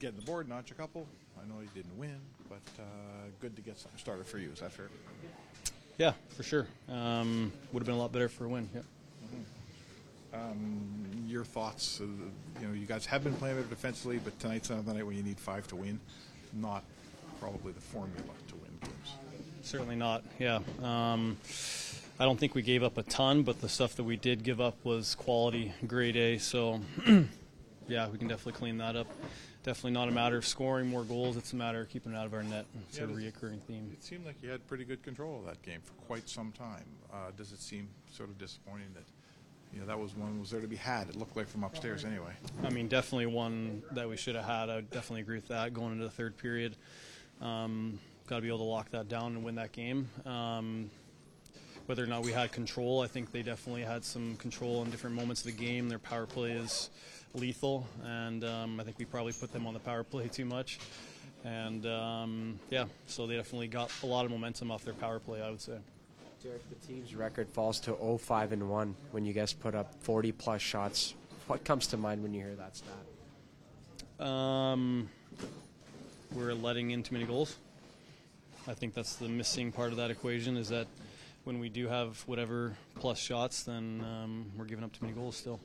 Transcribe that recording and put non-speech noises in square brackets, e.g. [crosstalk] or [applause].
getting the board, notch a couple. I know you didn't win, but uh, good to get something started for you. Is that fair? Yeah, for sure. Um, would have been a lot better for a win. Yeah. Your thoughts? Uh, you know, you guys have been playing better defensively, but tonight's another night when you need five to win. Not probably the formula to win games. Certainly not. Yeah. Um, I don't think we gave up a ton, but the stuff that we did give up was quality, grade A. So, [clears throat] yeah, we can definitely clean that up. Definitely not a matter of scoring more goals. It's a matter of keeping it out of our net. It's Yeah, a does- reoccurring theme. It seemed like you had pretty good control of that game for quite some time. Uh, does it seem sort of disappointing that you know that was one was there to be had? It looked like from upstairs anyway. I mean, definitely one that we should have had. I definitely agree with that going into the third period. Um, Got to be able to lock that down and win that game. Um, whether or not we had control, I think they definitely had some control in different moments of the game. Their power play is lethal, and um, I think we probably put them on the power play too much. And um, yeah, so they definitely got a lot of momentum off their power play, I would say. Derek, the team's record falls to 0-5 and 1 when you guys put up 40 plus shots. What comes to mind when you hear that stat? Um, we're letting in too many goals. I think that's the missing part of that equation is that when we do have whatever plus shots, then um, we're giving up too many goals still.